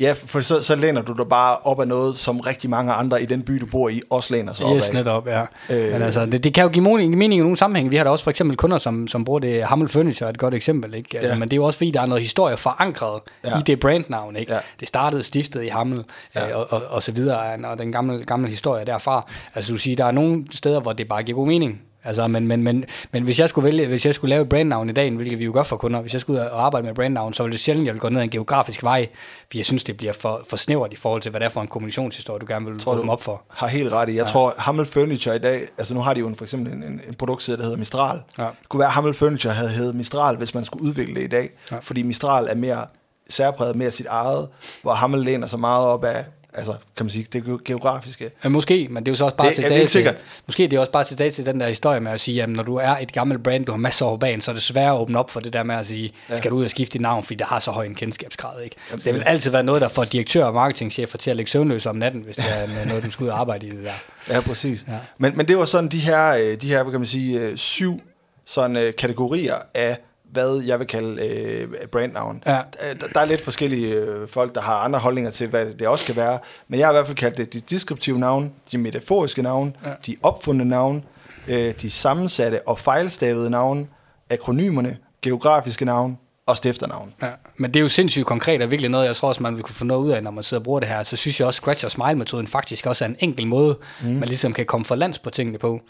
Ja, for så, så læner du dig bare op af noget, som rigtig mange andre i den by, du bor i, også læner sig op yes, af. netop, ja. Øh, Men altså, det, det kan jo give mening, mening i nogle sammenhæng. Vi har da også for eksempel kunder, som, som bruger det. Hammel Furniture er et godt eksempel, ikke? Altså, ja. Men det er jo også fordi, der er noget historie forankret ja. i det brandnavn, ikke? Ja. Det startede stiftet i Hammel, ja. øh, og, og, og, så videre, og den gamle, gamle historie derfra. Altså, du siger, der er nogle steder, hvor det bare giver god mening. Altså, men, men, men, men hvis jeg skulle vælge, hvis jeg skulle lave et brandnavn i dag, hvilket vi jo gør for kunder, hvis jeg skulle ud og arbejde med brandnavn, så ville det sjældent, jeg ville gå ned en geografisk vej, fordi jeg synes, det bliver for, for snævert i forhold til, hvad det er for en kommunikationshistorie, du gerne vil tror, dem op for. har helt ret i. Jeg ja. tror, Hammel Furniture i dag, altså nu har de jo en, for eksempel en, en, en produktside, der hedder Mistral. Ja. Det kunne være, at Hammel Furniture havde heddet Mistral, hvis man skulle udvikle det i dag. Ja. Fordi Mistral er mere særpræget mere sit eget, hvor Hammel læner sig meget op af altså, kan man sige, det geografiske. Ja, måske, men det er jo så også bare det, tilbage til, måske det er også bare tilbage til den der historie med at sige, jamen, når du er et gammelt brand, du har masser af banen, så er det svært at åbne op for det der med at sige, ja. skal du ud og skifte dit navn, fordi det har så høj en kendskabsgrad, ikke? Jamen, så det vil altid være noget, der får direktør og marketingchefer til at lægge søvnløse om natten, hvis det er noget, du skal ud og arbejde i det der. Ja, præcis. Ja. Men, men det var sådan de her, øh, de her, hvad kan man sige, øh, syv sådan uh, kategorier af hvad jeg vil kalde øh, brandnavn. Ja. Der, der er lidt forskellige øh, folk, der har andre holdninger til, hvad det også kan være, men jeg har i hvert fald kaldt det de deskriptive navn, de metaforiske navn, ja. de opfundne navn, øh, de sammensatte og fejlstavede navn, akronymerne, geografiske navn og stifternavn. Ja, men det er jo sindssygt konkret og virkelig noget, jeg tror også, man vil kunne få noget ud af, når man sidder og bruger det her. Så synes jeg også, Scratch og Smile-metoden faktisk også er en enkel måde, mm. man ligesom kan komme for lands på tingene på.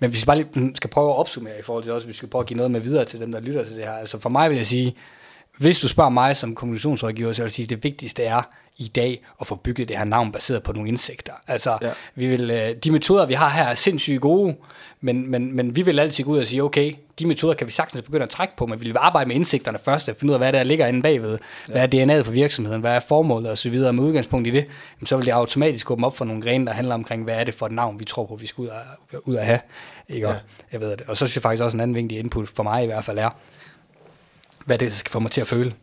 Men hvis vi bare lige skal prøve at opsummere i forhold til også, hvis vi skal prøve at give noget med videre til dem, der lytter til det her. Altså for mig vil jeg sige, hvis du spørger mig som kommunikationsrådgiver, så vil jeg sige, at det vigtigste er i dag at få bygget det her navn baseret på nogle indsigter. Altså, ja. vi vil, øh, de metoder, vi har her, er sindssygt gode, men, men, men vi vil altid gå ud og sige, okay, de metoder kan vi sagtens begynde at trække på, men vi vil arbejde med indsigterne først, og finde ud af, hvad der ligger inde bagved, ja. hvad er DNA'et for virksomheden, hvad er formålet og så videre. Med udgangspunkt i det, så vil det automatisk åbne op for nogle grene, der handler omkring, hvad er det for et navn, vi tror på, vi skal ud og, ud og have. Ikke? Ja. Og, jeg ved det. og så synes jeg faktisk også en anden vigtig input for mig i hvert fald er, hvad det skal få mig til at føle.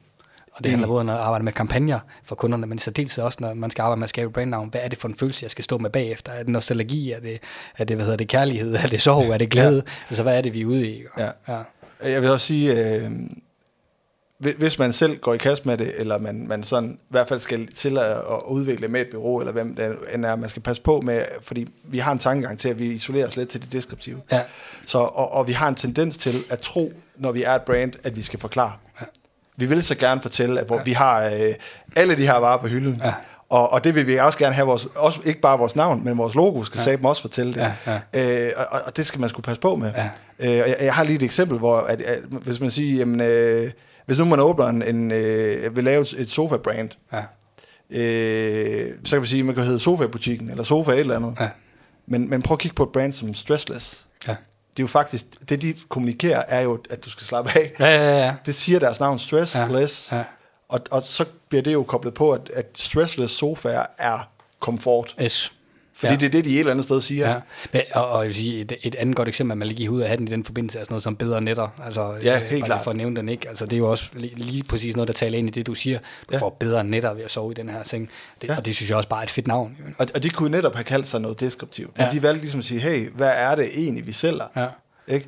Og det handler både om at arbejde med kampagner for kunderne, men så dels også, når man skal arbejde med at skabe brandnavn. Hvad er det for en følelse, jeg skal stå med bagefter? Er det nostalgi? Er det, er det hvad hedder det, kærlighed? Er det sorg? Er det glæde? Ja. Altså, hvad er det, vi er ude i? Ja. ja. Jeg vil også sige, øh, hvis man selv går i kast med det, eller man, man sådan i hvert fald skal til at, at udvikle med et bureau, eller hvem det end er, man skal passe på med, fordi vi har en tankegang til, at vi isolerer os lidt til det deskriptive. Ja. Så, og, og vi har en tendens til at tro, når vi er et brand, at vi skal forklare. Ja. Vi vil så gerne fortælle, at hvor ja. vi har øh, alle de her varer på hylden, ja. Og, og det vil vi også gerne have vores, også, ikke bare vores navn, men vores logo skal ja. dem også fortælle det. Ja, ja. Øh, og, og det skal man skulle passe på med. Ja. Øh, og jeg, jeg har lige et eksempel, hvor at, at, hvis man siger, jamen, øh, hvis nu man åbner en, en øh, vil lave et sofa-brand, ja. øh, så kan vi sige, at man kan hedde Sofa-butikken, eller Sofa et eller andet. Ja. Men, men prøv at kigge på et brand som Stressless. Det er jo faktisk, det de kommunikerer, er jo, at du skal slappe af. Ja, ja, ja. Det siger deres navn, Stressless. Ja, ja. Og, og så bliver det jo koblet på, at, at stressless sofaer er komfort. Yes. Fordi ja. det er det, de et eller andet sted siger. Ja. Men, og, og jeg vil sige, et, et andet godt eksempel, at man lige ud af hatten i den forbindelse, er sådan noget som bedre netter. Altså, ja, helt bare klart. for at nævne den ikke. Altså, det er jo også lige, lige præcis noget, der taler ind i det, du siger. Du ja. får bedre netter ved at sove i den her seng. Det, ja. Og det synes jeg også bare er et fedt navn. Og, og de kunne netop have kaldt sig noget deskriptivt. Men ja. de valgte ligesom at sige, hey, hvad er det egentlig, vi sælger? Ja. Ikke?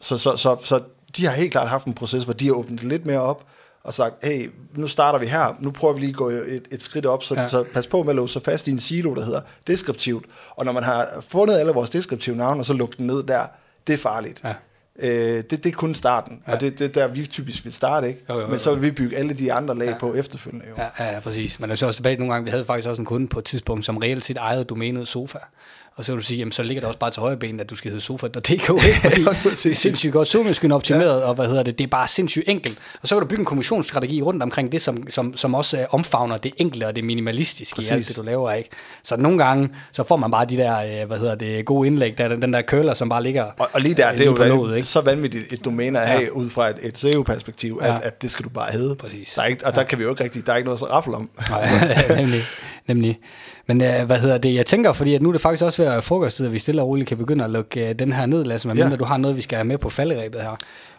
Så, så, så, så de har helt klart haft en proces, hvor de har åbnet lidt mere op, og sagt, hey, nu starter vi her, nu prøver vi lige at gå et, et skridt op, så, ja. så pas på med at låse sig fast i en silo, der hedder deskriptivt. Og når man har fundet alle vores deskriptive navne, og så lukket den ned der, det er farligt. Ja. Øh, det, det er kun starten, ja. og det, det er der, vi typisk vil starte, ikke? Jo, jo, jo. men så vil vi bygge alle de andre lag ja. på efterfølgende. Jo. Ja, ja, præcis. Men er så også tilbage nogle gange, vi havde faktisk også en kunde på et tidspunkt, som reelt set ejede domænet sofa. Og så vil du sige, jamen, så ligger der også bare til højre ben, at du skal hedde sofa.dk, ikke? Fordi det er sindssygt godt zoomeskyn optimeret, ja. og hvad hedder det, det er bare sindssygt enkelt. Og så kan du bygge en kommissionsstrategi rundt omkring det, som, som, som også uh, omfavner det enkle og det minimalistiske Præcis. i alt det, du laver, ikke? Så nogle gange, så får man bare de der, uh, hvad hedder det, gode indlæg, der, den der curler, som bare ligger Og, og lige der, uh, det er jo noget, ikke? så vanvittigt et domæne at have ja. ud fra et, et SEO-perspektiv, at, ja. at det skal du bare hedde. Præcis. Der er ikke, og der kan vi jo ikke rigtig, der er ikke noget så raffel om. Nej, nemlig, nemlig. Men uh, hvad hedder det, jeg tænker, fordi at nu er det faktisk også ved at frokosttid, at vi stille og roligt kan begynde at lukke uh, den her ned, Lasse, medmindre ja. du har noget, vi skal have med på falderæbet her.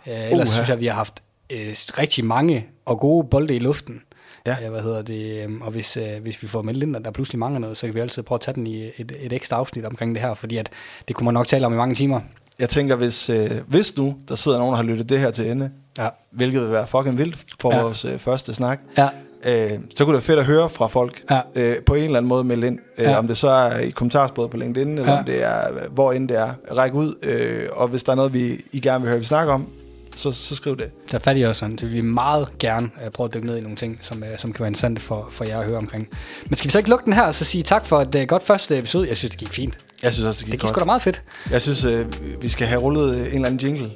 Uh, ellers synes jeg, vi har haft øh, rigtig mange og gode bolde i luften. Ja. Øh, hvad hedder det? øhm, Og hvis, øh, hvis vi får meldt ind, at der pludselig mangler noget, så kan vi altid prøve at tage den i et, et ekstra afsnit omkring det her, fordi at det kunne man nok tale om i mange timer. Jeg tænker, hvis, øh, hvis nu der sidder nogen, der har lyttet det her til ende, Ja. hvilket vil være fucking vildt for ja. vores øh, første snak, Ja. Øh, så kunne det være fedt at høre fra folk Ja. øh, på en eller anden måde melde ind. Øh, Ja. Om det så er i kommentarsporet på LinkedIn, eller Ja. om det er, hvor end det er. Ræk ud, øh, og hvis der er noget, vi, I gerne vil høre, vi snakker om, så, så skriv det. Der er fat i os, sådan. så vi vil meget gerne uh, prøve at dykke ned i nogle ting, som, uh, som kan være interessante for, for jer at høre omkring. Men skal vi så ikke lukke den her og så sige tak for et uh, godt første episode? Jeg synes, det gik fint. Jeg synes også, det Det gik gik sgu godt. da meget fedt. Jeg synes, øh, vi skal have rullet en eller anden jingle.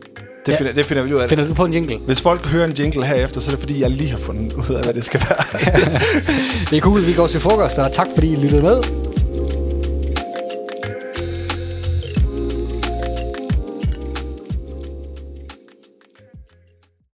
Det, Ja. finder, det finder vi ud af. Finder du på en jingle? Hvis folk hører en jingle herefter, så er det fordi, jeg lige har fundet ud af, hvad det skal være. Det er cool, vi går til frokost, og tak fordi I lyttede med.